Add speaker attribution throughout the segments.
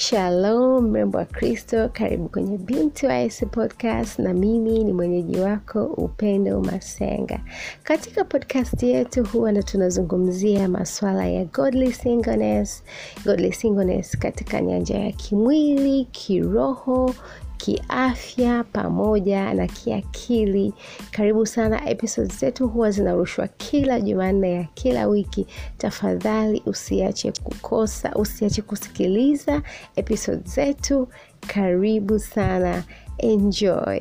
Speaker 1: Shalom mrembo wa Kristo, karibu kwenye Binti wa Yesu podcast, na mimi ni mwenyeji wako Upendo Masenga. Katika podcast yetu huwa na tunazungumzia masuala ya godly singleness, godly singleness katika nyanja ya kimwili, kiroho kiafya pamoja na kiakili. Karibu sana. Episodes zetu huwa zinarushwa kila Jumanne ya kila wiki. Tafadhali usiache kukosa, usiache kusikiliza episodes zetu. Karibu sana, enjoy.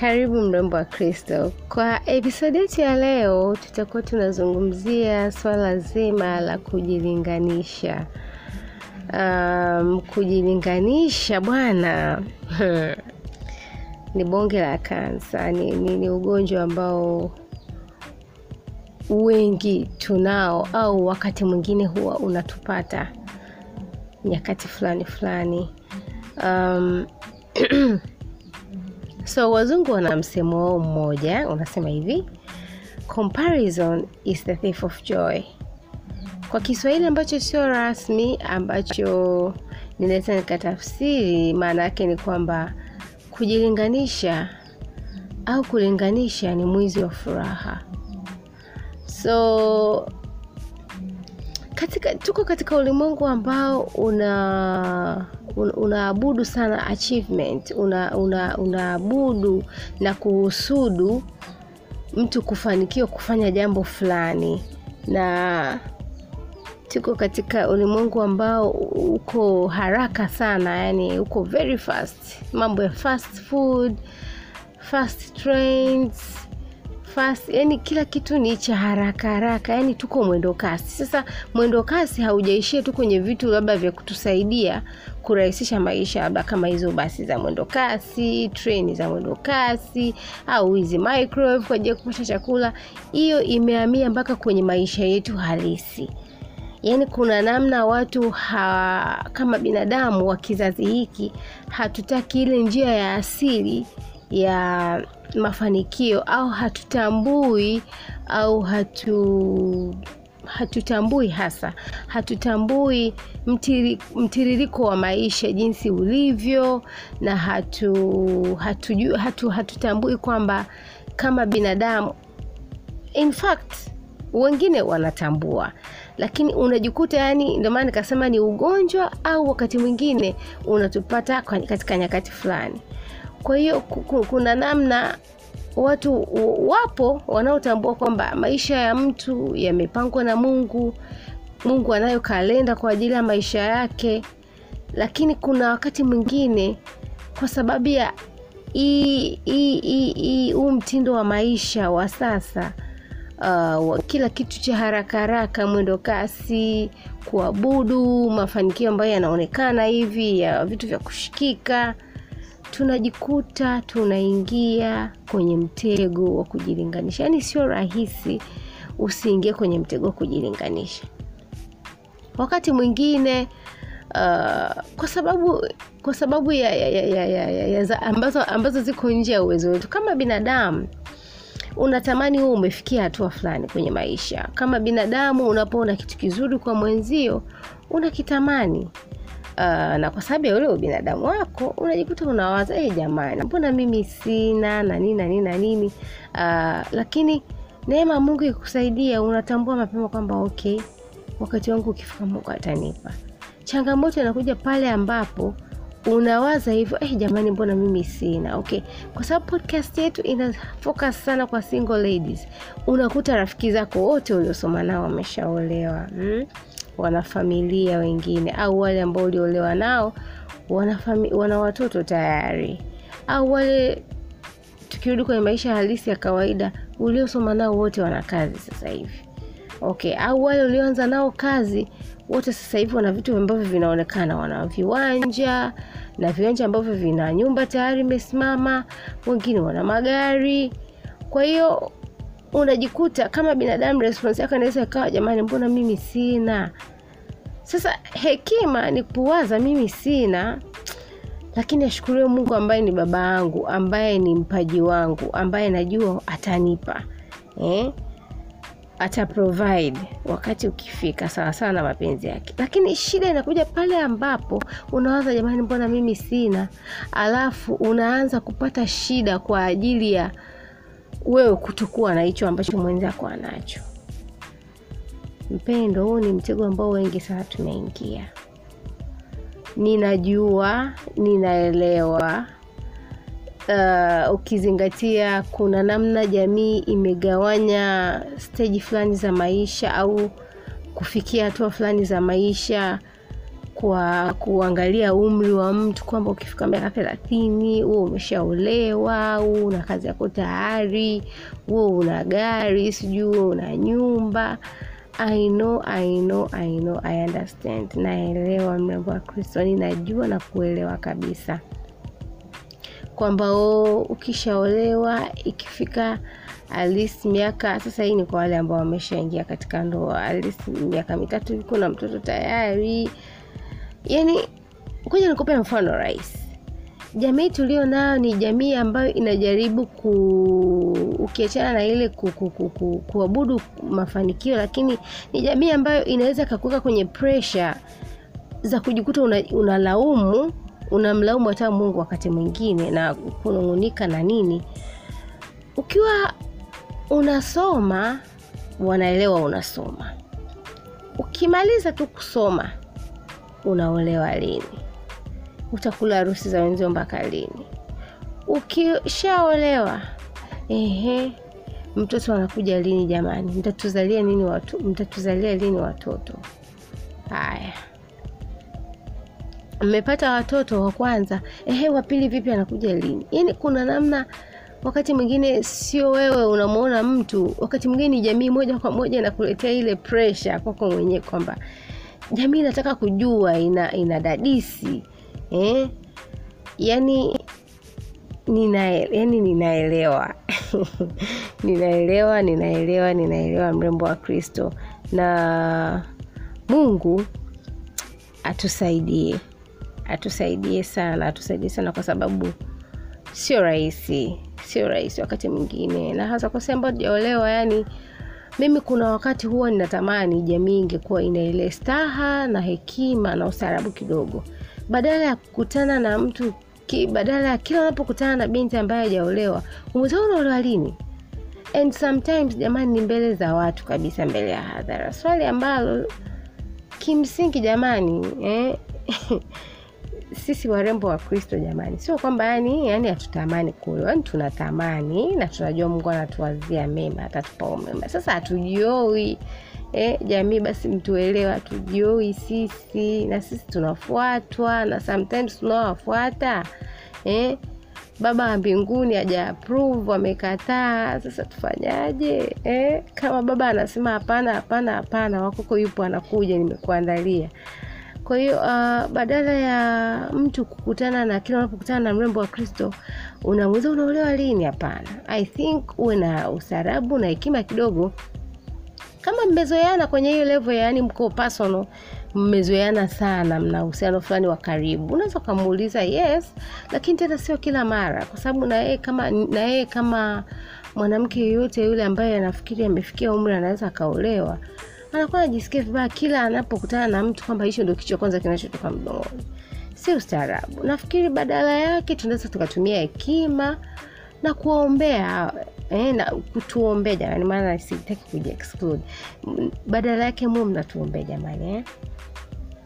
Speaker 1: Karibu mrembo wa Kristo. Kwa episodi yetu ya leo, tutakuwa tunazungumzia swala zima la kujilinganisha. Um, kujilinganisha bwana ni bonge la kansa, ni, ni, ni ugonjwa ambao wengi tunao, au wakati mwingine huwa unatupata nyakati fulani fulani. um, So wazungu wana msemo wao mmoja unasema hivi, comparison is the thief of joy. Kwa Kiswahili ambacho sio rasmi, ambacho ninaweza nikatafsiri, maana yake ni kwamba kujilinganisha au kulinganisha ni mwizi wa furaha. So katika, tuko katika ulimwengu ambao una unaabudu sana achievement, unaabudu una, una na kuhusudu mtu kufanikiwa kufanya jambo fulani, na tuko katika ulimwengu ambao uko haraka sana, yani uko very fast, mambo ya fast food, fast trains fast, yani kila kitu ni cha haraka haraka, yani tuko mwendo kasi. Sasa mwendo kasi haujaishia tu kwenye vitu labda vya kutusaidia kurahisisha maisha, labda kama hizo basi za mwendo kasi, treni za mwendo kasi, au hizi microwave kwa ajili ya kupasha chakula. Hiyo imehamia mpaka kwenye maisha yetu halisi. Yaani kuna namna watu ha, kama binadamu wa kizazi hiki hatutaki ile njia ya asili ya mafanikio au hatutambui au hatu hatutambui hasa hatutambui mtiri, mtiririko wa maisha jinsi ulivyo na hatu, hatu, hatu, hatutambui kwamba kama binadamu in fact wengine wanatambua lakini unajikuta yani, ndio maana nikasema ni ugonjwa au wakati mwingine unatupata katika nyakati fulani. Kwa hiyo kuna namna watu wapo wanaotambua kwamba maisha ya mtu yamepangwa na Mungu. Mungu anayo kalenda kwa ajili ya maisha yake, lakini kuna wakati mwingine kwa sababu ya huu mtindo wa maisha wa sasa uh, kila kitu cha haraka haraka, mwendo kasi, kuabudu mafanikio ambayo yanaonekana hivi ya vitu vya kushikika tunajikuta tunaingia kwenye mtego wa kujilinganisha. Yaani sio rahisi usiingie kwenye mtego wa kujilinganisha. Wakati mwingine uh, kwa sababu kwa sababu ya, ya, ya, ya, ya, ya, ya, ambazo, ambazo ziko nje ya uwezo wetu kama binadamu unatamani huo umefikia hatua fulani kwenye maisha. Kama binadamu unapoona kitu kizuri kwa mwenzio unakitamani. Uh, na kwa sababu ya ule ubinadamu wako unajikuta unawaza hey, jamani, mbona mimi sina na nini na nini na nini. Uh, lakini neema Mungu ikusaidia, unatambua mapema kwamba okay, wakati wangu ukifika Mungu atanipa. Changamoto inakuja pale ambapo unawaza hivyo eh, jamani, mbona mimi sina. Okay, kwa sababu podcast yetu ina focus sana kwa single ladies. Unakuta rafiki zako wote uliosoma nao wameshaolewa hmm? Wana familia wengine, au wale ambao uliolewa nao wana watoto tayari, au wale tukirudi kwenye maisha halisi ya kawaida uliosoma nao wote wana kazi sasa hivi. Okay, au wale ulioanza nao kazi wote sasa hivi wana vitu ambavyo vinaonekana, wana viwanja na viwanja ambavyo vina nyumba tayari imesimama, wengine wana magari. Kwa hiyo unajikuta kama binadamu response yako inaweza ikawa jamani, mbona mimi sina. Sasa hekima ni kuwaza mimi sina, lakini ashukuriwe mungu ambaye ni baba yangu ambaye ni mpaji wangu ambaye najua atanipa eh? ata provide wakati ukifika sawasawa na mapenzi yake lakini shida inakuja pale ambapo unawaza jamani mbona mimi sina alafu unaanza kupata shida kwa ajili ya wewe kutokuwa na hicho ambacho mwenzako anacho. Mpendo huu ni mtego ambao wengi sana tumeingia. Ninajua ninaelewa. Uh, ukizingatia kuna namna jamii imegawanya steji fulani za maisha au kufikia hatua fulani za maisha kwa kuangalia umri wa mtu kwamba ukifika miaka thelathini huo umeshaolewa au una kazi yako tayari huo una gari sijui una nyumba I know, I know, I know, I understand. Naelewa mrembo wa Kristo, ninajua na kuelewa kabisa kwamba o ukishaolewa ikifika at miaka sasa, hii ni kwa wale ambao wameshaingia katika ndoa, at miaka mitatu hivi kuna mtoto tayari. Yani, kuja nikupe mfano rahisi. Jamii tulio nayo ni jamii ambayo inajaribu ku ukiachana na ile ku, ku, ku, ku, kuabudu mafanikio lakini ni jamii ambayo inaweza kakuweka kwenye presha za kujikuta unalaumu una unamlaumu hata mungu wakati mwingine na kunung'unika na nini. Ukiwa unasoma wanaelewa unasoma. Ukimaliza tu kusoma unaolewa lini? Utakula harusi za wenzio mpaka lini? Ukishaolewa ehe mtoto anakuja lini jamani? Mtatuzalia nini watu mtatuzalia lini watoto? Haya. Mmepata watoto wa kwanza ehe wapili vipi anakuja lini? Yaani kuna namna wakati mwingine sio wewe unamwona mtu wakati mwingine ni jamii moja kwa moja inakuletea ile presha kwako mwenyewe kwamba jamii inataka kujua ina inadadisi eh? yani nina yani ninaelewa. Ninaelewa ninaelewa ninaelewa mrembo wa kristo. Na mungu atusaidie atusaidie sana atusaidie sana kwa sababu sio rahisi sio rahisi wakati mwingine. Na hasa kwa ambao tujaolewa yani mimi kuna wakati huwa ninatamani jamii ingekuwa ina ile staha na hekima na ustaarabu kidogo. Badala ya kukutana na mtu ki, badala ya kila unapokutana na binti ambaye hajaolewa umetoka unaolewa lini? And sometimes jamani ni mbele za watu kabisa mbele ya hadhara. Swali ambalo kimsingi jamani eh, sisi warembo wa kristo jamani sio kwamba yani yani hatutamani kuolewa yani tunatamani na tunajua mungu anatuwazia mema atatupa umema sasa hatujioi eh, jamii basi mtuelewa hatujioi sisi na sisi tunafuatwa na sometimes tunawafuata eh, baba wa mbinguni haja approve amekataa sasa tufanyaje eh? kama baba anasema hapana hapana hapana wakoko yupo anakuja nimekuandalia kwa hiyo uh, badala ya mtu kukutana na kila unapokutana na mrembo wa kristo unamuuliza unaolewa lini? Hapana. I think uwe na ustaarabu na hekima kidogo. Kama mmezoeana kwenye hiyo level yaani mko personal mmezoeana sana mna uhusiano fulani wa karibu unaweza ukamuuliza yes lakini tena sio kila mara kwa sababu na yeye kama na kama mwanamke yeyote yule ambaye anafikiri amefikia umri anaweza akaolewa anakuwa anajisikia vibaya kila anapokutana na mtu kwamba hicho ndio kichwa kwanza kinachotoka mdomoni. Si ustaarabu. Nafikiri badala yake tunaweza tukatumia hekima na kuwaombea eh, na kutuombea jamani maana sitaki kuja exclude. Badala yake mu mnatuombea jamani eh?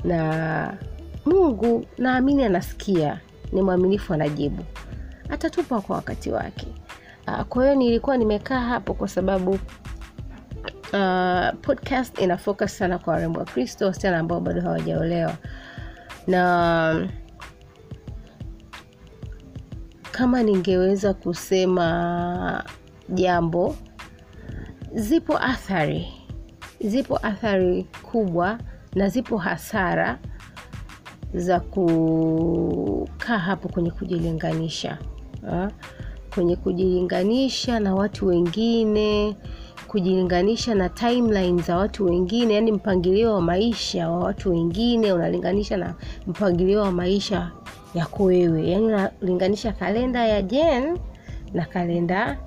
Speaker 1: na mungu naamini anasikia ni mwaminifu anajibu. Atatupa kwa wakati wake. Uh, kwa hiyo nilikuwa nimekaa hapo kwa sababu uh, podcast ina focus sana kwa warembo wa kristo wasichana ambao bado hawajaolewa na kama ningeweza kusema jambo zipo athari zipo athari kubwa na zipo hasara za kukaa hapo kwenye kujilinganisha ha? kwenye kujilinganisha na watu wengine kujilinganisha na timeline za watu wengine yani mpangilio wa maisha wa watu wengine unalinganisha na mpangilio wa maisha yako wewe, yani unalinganisha kalenda ya Jen na kalenda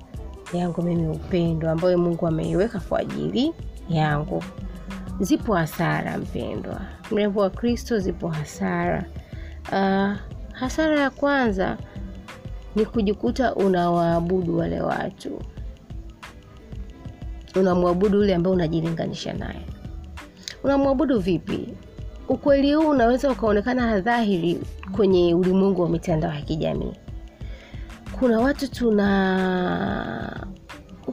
Speaker 1: yangu mimi Upendo, ambayo Mungu ameiweka kwa ajili yangu. Zipo hasara mpendwa, mrembo wa Kristo, zipo hasara. Uh, hasara ya kwanza ni kujikuta unawaabudu wale watu, unamwabudu yule ambaye unajilinganisha naye. Unamwabudu vipi? Ukweli huu unaweza ukaonekana dhahiri kwenye ulimwengu wa mitandao ya kijamii. Kuna watu tuna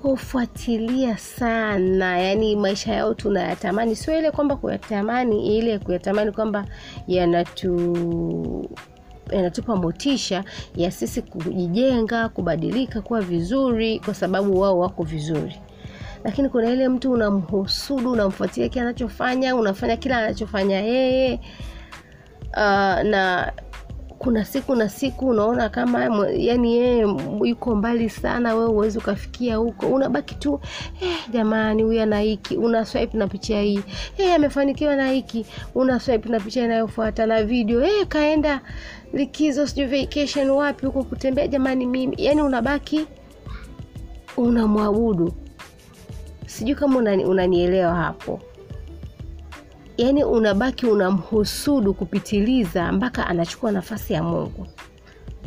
Speaker 1: ufuatilia sana, yani maisha yao tunayatamani, sio ile kwamba kuyatamani, ile kuyatamani kwamba yanatu yanatupa motisha ya sisi kujijenga, kubadilika, kuwa vizuri, kwa sababu wao wako vizuri. Lakini kuna ile mtu unamhusudu, unamfuatilia kile anachofanya, unafanya kila anachofanya yeye. Uh, na kuna siku na siku unaona kama yani yeye yuko mbali sana, wewe uwezi ukafikia huko, unabaki tu eh, jamani, huyu ana hiki, una swipe na picha hii eh, amefanikiwa na hiki, una swipe na picha inayofuata na video eh, kaenda likizo, sijui vacation wapi huko kutembea, jamani, mimi yani unabaki unamwabudu. Sijui kama unani, unanielewa hapo. Yaani unabaki unamhusudu kupitiliza mpaka anachukua nafasi ya Mungu,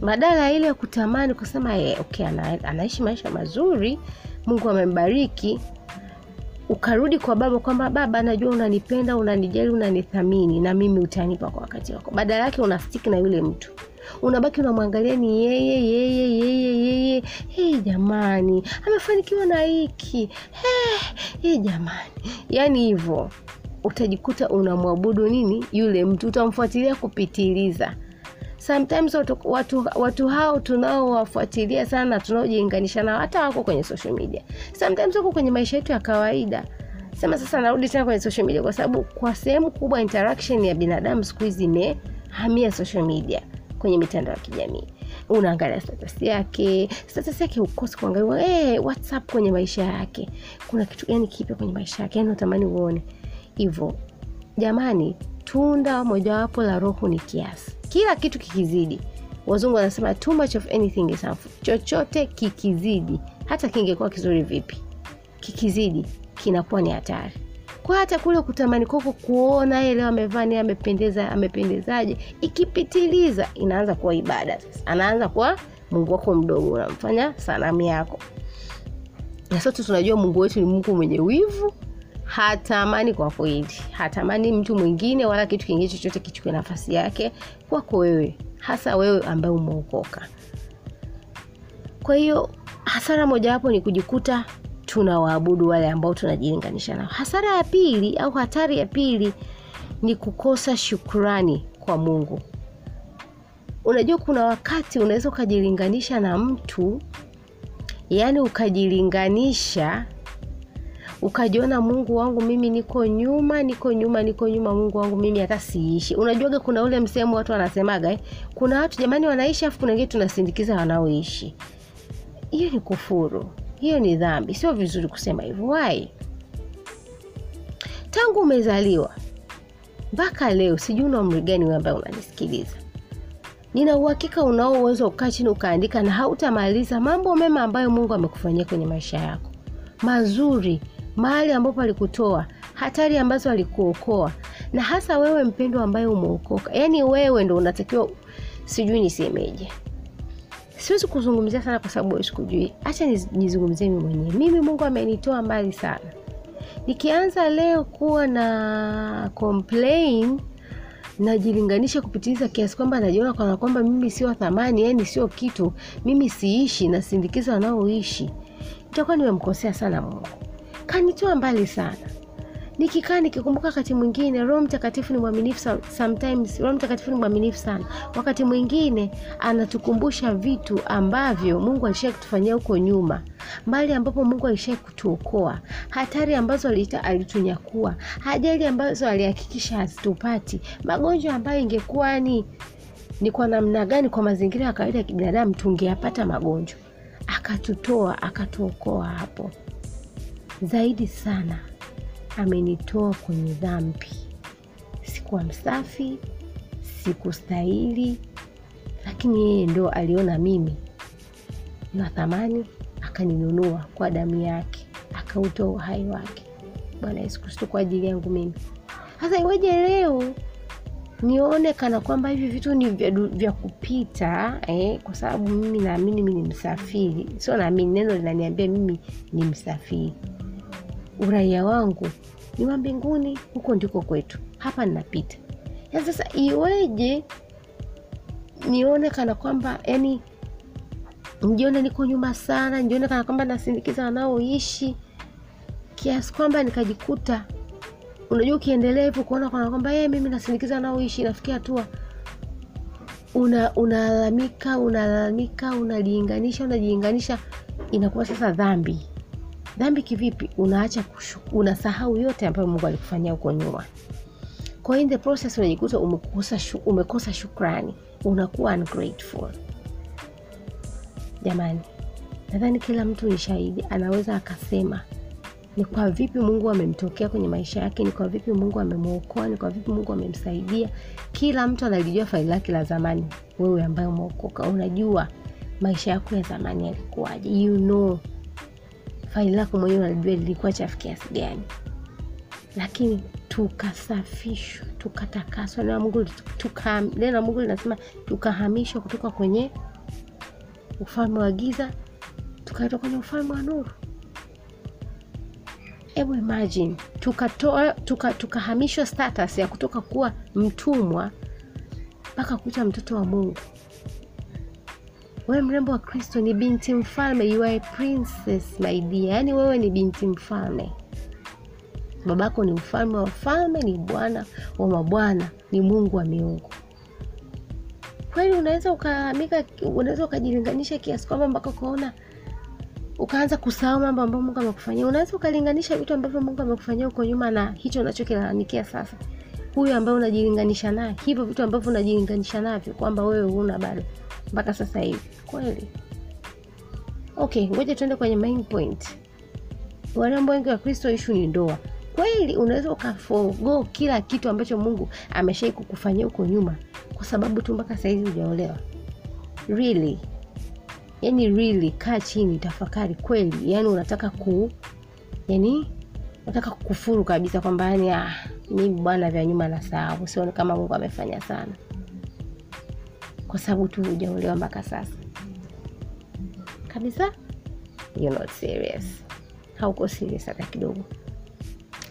Speaker 1: badala ile ya kutamani kusema ye, okay, ana, anaishi maisha mazuri, Mungu amembariki, ukarudi kwa Baba kwamba Baba, najua unanipenda, unanijali, unanithamini na mimi utanipa kwa wakati wako. Badala yake unastiki na yule mtu, unabaki unamwangalia ni yeye yeye yeye yeye. Hey, jamani amefanikiwa na hiki hey, jamani, yaani hivyo utajikuta unamwabudu nini yule mtu, utamfuatilia kupitiliza. Sometimes watu, watu, watu hao tunaowafuatilia sana, tunaojilinganisha nao, hata wako kwenye social media, sometimes wako kwenye maisha yetu ya kawaida. Sema sasa, narudi tena kwenye social media, kwa sababu kwa sehemu kubwa interaction ya binadamu siku hizi imehamia social media, kwenye mitandao ya kijamii unaangalia status yake, status yake ukosi kuangalia hey, WhatsApp kwenye maisha yake, kuna kitu gani kipya kwenye maisha yake, yani unatamani uone hivyo jamani, tunda mojawapo la Roho ni kiasi. Kila kitu kikizidi, wazungu wanasema too much of anything is harmful. Chochote kikizidi, hata kingekuwa kizuri vipi, kikizidi kinakuwa ni hatari. Kwa hata kule kutamani kwako kuona yeye leo amevaa ni amependeza, amependezaje, ikipitiliza inaanza kuwa ibada. Sasa anaanza kuwa Mungu wako mdogo, unamfanya sanamu yako. Na sote tunajua Mungu wetu ni Mungu mwenye wivu hatamani kwa kweli, hatamani mtu mwingine wala kitu kingine chochote kichukue nafasi yake kwako wewe, hasa wewe ambaye umeokoka. Kwa hiyo hasara mojawapo ni kujikuta tunawaabudu wale ambao tunajilinganisha nao. Hasara ya pili au hatari ya pili ni kukosa shukrani kwa Mungu. Unajua, kuna wakati unaweza ukajilinganisha na mtu, yaani ukajilinganisha ukajiona Mungu wangu mimi niko nyuma, niko nyuma, niko nyuma, Mungu wangu mimi hata siishi. Unajuaga kuna ule msemo watu wanasemaga eh? Kuna watu jamani wanaishi afu kuna wengine tunasindikiza wanaoishi. Hiyo ni kufuru, hiyo ni dhambi, sio vizuri kusema hivyo. wai Tangu umezaliwa mpaka leo, sijui una umri gani ambaye unanisikiliza, nina uhakika unao uwezo ukaa chini ukaandika na hautamaliza mambo mema ambayo Mungu amekufanyia kwenye maisha yako. Mazuri mahali ambapo alikutoa, hatari ambazo alikuokoa, na hasa wewe mpendwa ambaye umeokoka. Yaani wewe ndo unatakiwa, sijui nisemeje, siwezi kuzungumzia sana kwa sababu sikujui. hacha nizungumzie mimi mwenyewe. Mimi Mungu amenitoa mbali sana. Nikianza leo kuwa na complain najilinganisha kupitiliza kiasi kwamba najiona kana kwamba mimi sio thamani, yani sio kitu, mimi siishi, nasindikiza wanaoishi, nitakuwa nimemkosea sana Mungu. Kanitoa mbali sana. Nikikaa nikikumbuka, wakati mwingine Roho Mtakatifu ni mwaminifu. Sometimes. Roho Mtakatifu ni mwaminifu sana, wakati mwingine anatukumbusha vitu ambavyo Mungu alishai kutufanyia huko nyuma, mbali ambapo Mungu alishai kutuokoa, hatari ambazo alita alitunyakua, ajali ambazo alihakikisha hazitupati, magonjwa ambayo ingekuwa ni ni kwa namna gani, kwa mazingira ya kawaida ya kibinadamu tungeyapata magonjwa, akatutoa akatuokoa hapo. Zaidi sana amenitoa kwenye dhambi. Sikuwa msafi, sikustahili, lakini yeye ndo aliona mimi. Na thamani akaninunua kwa damu yake akautoa uhai wake. Bwana yesu kristo kwa ajili yangu mimi. Sasa iweje leo nione kana kwamba hivi vitu ni vya, vya kupita eh, kwa sababu mimi naamini mimi ni msafiri. Sio naamini neno linaniambia mimi ni msafiri uraia wangu ni wa mbinguni huko ndiko kwetu. Hapa ninapita. Ya sasa iweje? Nione kana kwamba yani nijione niko nyuma sana nijione kana kwamba nasindikiza wanaoishi kiasi kwamba nikajikuta unajua ukiendelea hivyo kuona kana kwamba yeye mimi nasindikiza wanaoishi nafikia hatua una unalalamika unalalamika unajiinganisha unajiinganisha inakuwa sasa dhambi dhambi kivipi? Unaacha unasahau yote ambayo mungu alikufanyia huko nyuma. Kwa in the process unajikuta umekosa, shu, umekosa shukrani. Unakuwa ungrateful. Jamani nadhani kila mtu ni shahidi anaweza akasema ni kwa vipi mungu amemtokea kwenye maisha yake? Ni kwa vipi mungu amemwokoa? Ni kwa vipi mungu amemsaidia? Kila mtu analijua faili lake la zamani wewe ambaye umeokoka. Unajua maisha yako ya zamani yalikuwaje. You know faili lako mwenyewe unalijua lilikuwa chafu kiasi gani. Lakini tukasafishwa tukatakaswa. Neno mungu tuka, la mungu linasema tukahamishwa kutoka kwenye ufalme wa giza tukaitwa kwenye ufalme wa nuru. Hebu imagine tukatoa tuka, tukahamishwa status ya kutoka kuwa mtumwa mpaka kuita mtoto wa mungu wewe mrembo wa kristo ni binti mfalme you are a princess my dear. Yaani wewe ni binti mfalme. Babako ni mfalme wa wafalme ni bwana wa mabwana ni mungu wa miungu. Kweli unaweza ukalalamika unaweza ukajilinganisha kiasi kwamba mpaka ukaona ukaanza kusahau mambo ambayo mungu amekufanyia. Unaweza ukalinganisha vitu ambavyo mungu amekufanyia huko nyuma na hicho unachokilalamikia sasa. Huyu ambaye unajilinganisha naye. Hivyo vitu ambavyo unajilinganisha navyo kwamba wewe huna bado mpaka sasa hivi. Kweli? Okay ngoja tuende kwenye main point. Warembo wengi wa kristo ishu ni ndoa. Kweli unaweza ukafogo kila kitu ambacho mungu ameshai kukufanyia huko nyuma kwa sababu tu mpaka sahizi hujaolewa? Really? Yani really kaa chini tafakari kweli. Yani unataka ku yani unataka kukufuru kabisa kwamba yani ah, mimi bwana vya nyuma na sahau sioni kama mungu amefanya sana kwa sababu tu hujaolewa mpaka sasa. Kabisa? Not serious. Hauko serious hata kidogo.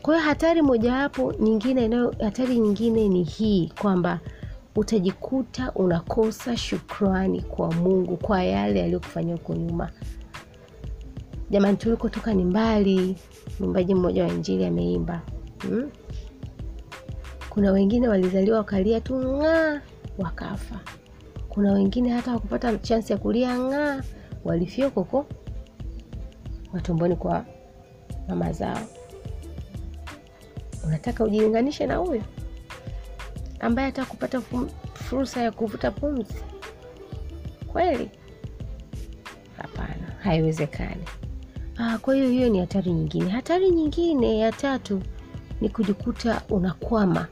Speaker 1: Kwa hiyo hatari mojawapo nyingine inayo hatari nyingine ni hii kwamba utajikuta unakosa shukrani kwa mungu kwa yale aliyokufanyia huko nyuma. Jamani tulikotoka ni mbali. Mwimbaji mmoja wa injili ameimba. Hmm? kuna wengine walizaliwa wakalia tu ng'aa wakafa kuna wengine hata wakupata chansi ya kulia ng'aa walifia koko matumboni kwa mama zao. Unataka ujilinganishe na huyo ambaye hata kupata fursa ya kuvuta pumzi? Kweli? Hapana haiwezekani. Ah, kwa hiyo hiyo ni hatari nyingine. Hatari nyingine ya tatu ni kujikuta unakwama.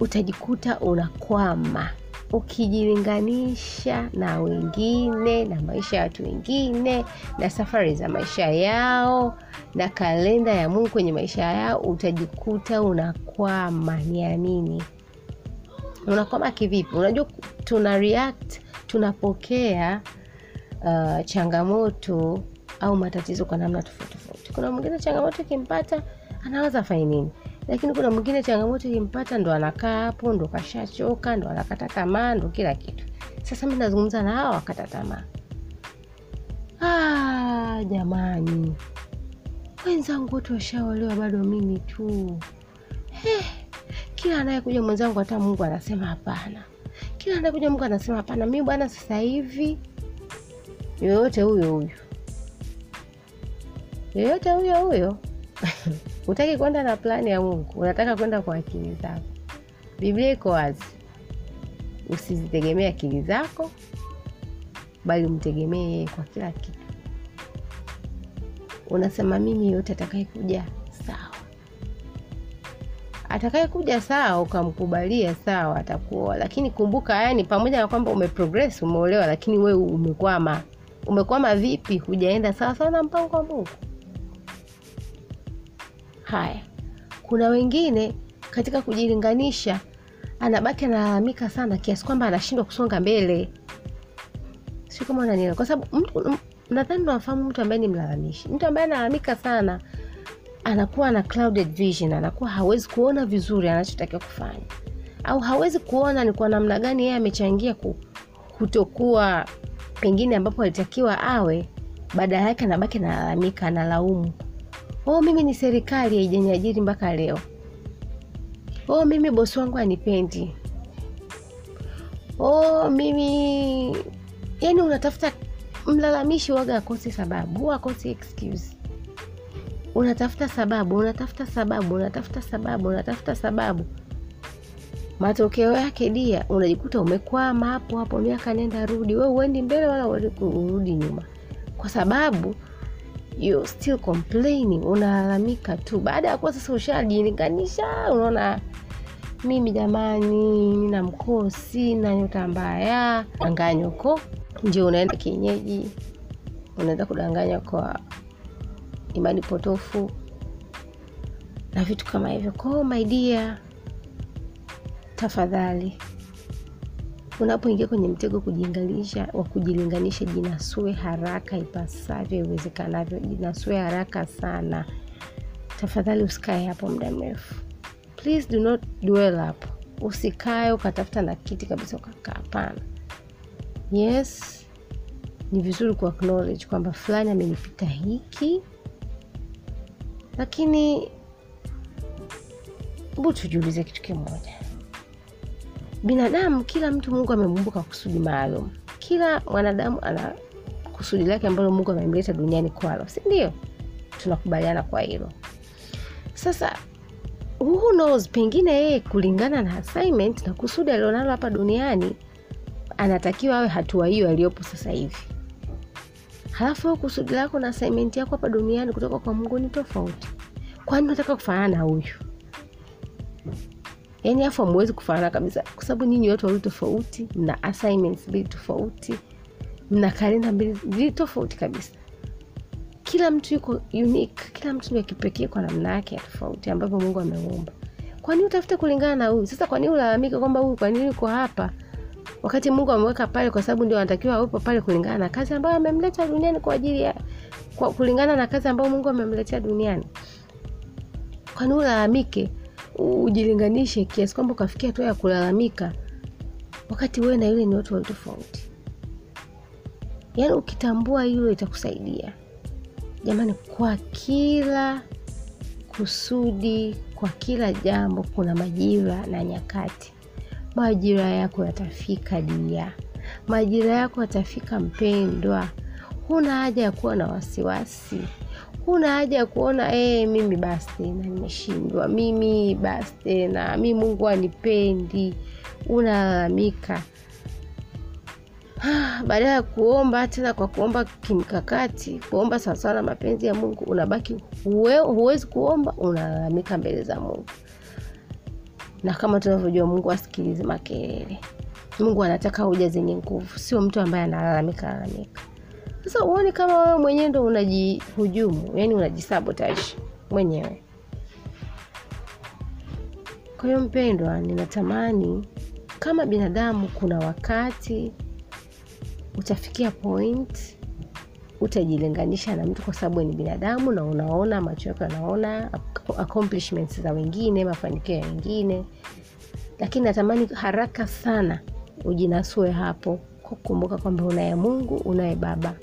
Speaker 1: Utajikuta unakwama ukijilinganisha na wengine na maisha ya watu wengine na safari za maisha yao na kalenda ya mungu kwenye maisha yao utajikuta unakwama. Ni nini? Unakwama kivipi? Unajua tuna react tunapokea uh, changamoto au matatizo kwa namna tofauti tofauti. Kuna mwingine changamoto ikimpata anaweza afanye nini lakini kuna mwingine changamoto ikimpata ndo anakaa hapo ndo kashachoka ndo anakata tamaa ndo kila kitu. Sasa mi nazungumza na hawa wakata tamaa. Ah, jamani. Wenzangu wote washaolewa bado mimi tu. He, kila anayekuja mwenzangu hata mungu anasema hapana. Kila anayekuja mungu anasema hapana. Mi bwana sasa hivi yoyote huyo huyo. Yoyote huyo huyo utaki kwenda na plani ya mungu unataka kwenda kwa akili zako biblia iko wazi usizitegemee akili zako bali umtegemee yeye kwa kila kitu unasema mimi yote atakayekuja sawa atakayekuja sawa, ukamkubalia sawa, atakuoa. Lakini kumbuka, yani pamoja na kwamba umeprogress, umeolewa, lakini wewe umekwama. Umekwama vipi? Hujaenda sawa sawa na mpango wa Mungu. Haya, kuna wengine katika kujilinganisha anabaki analalamika sana kiasi kwamba anashindwa kusonga mbele. Sio kama unanielewa, kwa sababu mtu nadhani unafahamu mtu ambaye ni mlalamishi. Mtu ambaye analalamika sana anakuwa na clouded vision, anakuwa hawezi kuona vizuri anachotakiwa kufanya, au hawezi kuona ni kwa namna gani yeye amechangia kutokuwa pengine ambapo alitakiwa awe. Badala yake anabaki analalamika, analaumu, oh, mimi ni serikali haijaniajiri mpaka leo oh, mimi bosi wangu anipendi, oh, mimi yani, unatafuta mlalamishi waga akosi sababu, huwa excuse. Unatafuta sababu, unatafuta sababu, unatafuta sababu, unatafuta sababu. Matokeo yake dia, unajikuta umekwama hapo hapo, miaka nenda rudi, we uendi mbele wala urudi nyuma, kwa sababu you still complaining, unalalamika tu. Baada ya kuwa sasa ushajilinganisha, unaona mimi jamani, nina mkosi na nyota mbaya, danganya huko ndio unaenda kienyeji, unaweza kudanganya kwa imani potofu na vitu kama hivyo. Kwa my dear, tafadhali unapoingia kwenye mtego kujilinganisha wa kujilinganisha, jinasue haraka ipasavyo iwezekanavyo, jinasue haraka sana tafadhali. Usikae hapo muda mrefu, please do not dwell hapo. Usikae ukatafuta na kiti kabisa ukakaa, hapana. Yes, ni vizuri ku acknowledge kwamba fulani amenipita hiki, lakini hebu tujiulize kitu kimoja. Binadamu, kila mtu Mungu amemuumba kusudi maalum. Kila mwanadamu ana kusudi lake ambalo Mungu amemleta duniani kwalo, si ndio? Tunakubaliana kwa hilo. Sasa who knows, pengine yeye kulingana na assignment na kusudi alionalo hapa duniani anatakiwa awe hatua hiyo aliyopo sasa hivi. Halafu kusudi lako na assignment yako hapa duniani kutoka kwa Mungu ni tofauti. Kwani unataka kufanana na huyu? Yaani afu hamwezi kufanana kabisa, kwa sababu nyinyi watu wawili tofauti, mna assignments mbili tofauti, mna kalenda mbili tofauti kabisa. Kila mtu yuko unique, kila mtu ni kipekee kwa namna yake ya tofauti ambavyo Mungu ameumba. kwanini utafute kulingana na huyu? Sasa kwanini ulalamike kwamba huyu, kwanini yuko hapa wakati Mungu ameweka pale kwa sababu ndio anatakiwa aupo pale kulingana na kazi ambayo amemleta duniani kwa ajili ya kulingana na kazi ambayo Mungu amemletea duniani. Kwa ulalamike, ujilinganishe kiasi kwamba ukafikia hatua ya kulalamika wakati wewe na yule ni watu tofauti? Yaani ukitambua hilo itakusaidia. Jamani, kwa kila kusudi, kwa kila jambo kuna majira na nyakati. Majira yako yatafika dia, majira yako yatafika mpendwa. Huna haja ya kuwa na wasiwasi, huna haja ya kuona ee, mimi basi tena nimeshindwa, mimi basi tena mi Mungu anipendi. Unalalamika badala ya kuomba tena kwa kuomba kimkakati, kuomba sawasawa na mapenzi ya Mungu, unabaki huwezi kuomba, unalalamika mbele za Mungu na kama tunavyojua Mungu asikilize makelele. Mungu anataka hoja zenye nguvu, sio mtu ambaye analalamika lalamika. Sasa uone kama wewe mwenyewe ndo unajihujumu, yani unajisabotage mwenyewe. Kwa hiyo mpendwa, ninatamani kama binadamu, kuna wakati utafikia point utajilinganisha na mtu kwa sababu ni binadamu na unaona macho yako yanaona accomplishments za wengine, mafanikio ya wengine, lakini natamani haraka sana ujinasue hapo kukumbuka kwamba unaye Mungu, unaye Baba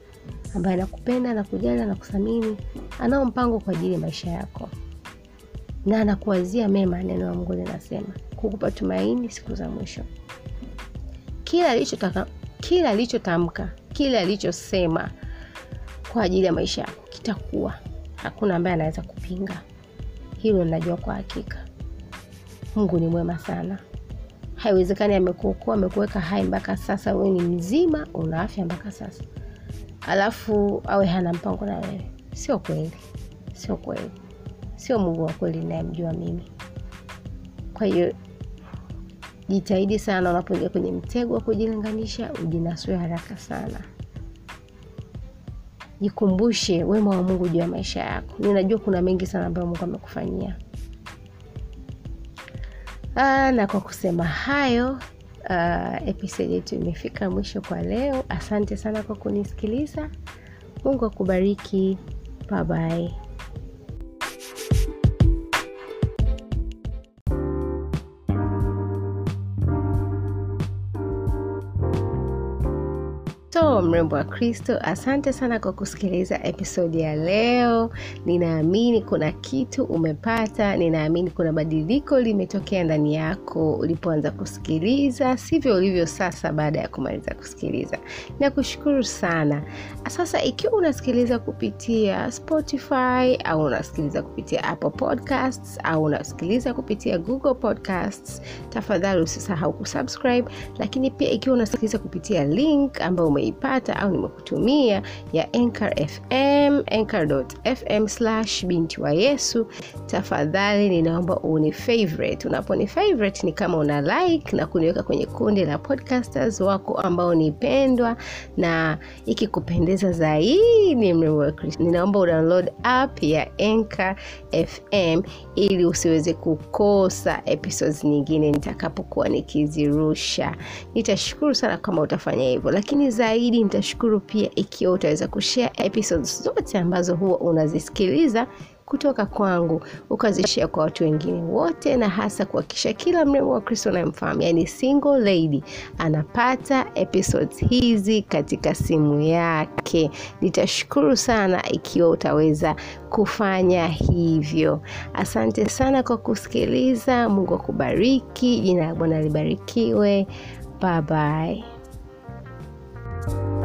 Speaker 1: ambaye anakupenda na kujali na kuthamini, anao mpango kwa ajili ya maisha yako na anakuwazia mema. Neno la Mungu linasema kukupa tumaini siku za mwisho. Kila alichotaka, kila alichotamka, kila alichosema kwa ajili ya maisha yako kitakuwa. Hakuna ambaye anaweza kupinga hilo, ninajua kwa hakika. Mungu ni mwema sana. Haiwezekani amekuokoa, amekuweka hai mpaka sasa, wewe ni mzima, una afya mpaka sasa, alafu awe hana mpango na wewe. Sio kweli, sio kweli, sio Mungu wa kweli ninayemjua mimi. kwa hiyo jitahidi sana unapoingia kwenye mtego wa kujilinganisha ujinasue haraka sana. Jikumbushe wema wa mungu juu ya maisha yako. Ninajua kuna mengi sana ambayo mungu amekufanyia. Na kwa kusema hayo uh, episode yetu imefika mwisho kwa leo. Asante sana kwa kunisikiliza. Mungu akubariki. Babaye so mrembo wa kristo. Asante sana kwa kusikiliza episodi ya leo. Ninaamini kuna kitu umepata. Ninaamini kuna badiliko limetokea ndani yako. Ulipoanza kusikiliza sivyo ulivyo sasa baada ya kumaliza kusikiliza. Nakushukuru sana. Sasa ikiwa unasikiliza kupitia spotify au unasikiliza kupitia apple podcasts au unasikiliza kupitia google podcasts tafadhali usisahau kusubscribe. Lakini pia ikiwa unasikiliza kupitia link ambayo umeipata au nimekutumia ya Anchor FM anchor.fm slash binti wa Yesu, tafadhali ninaomba uni favorite. Unaponi favorite ni kama una like na kuniweka kwenye kundi la podcasters wako ambao nipendwa na ikikupendeza zaidi, mrembo wa Kristo, ninaomba udownload app ya Anchor FM ili usiweze kukosa episodes nyingine nitakapokuwa nikizirusha. Nitashukuru sana kama utafanya hivyo, lakini zaidi nitashukuru pia ikiwa utaweza kushare episodes zote ambazo huwa unazisikiliza kutoka kwangu ukazishia kwa watu wengine wote, na hasa kuhakikisha kila mrembo wa Kristo unayemfahamu, yani single lady, anapata episodes hizi katika simu yake. Nitashukuru sana ikiwa utaweza kufanya hivyo. Asante sana kwa kusikiliza. Mungu akubariki. Jina la Bwana libarikiwe. Bye. Thank you.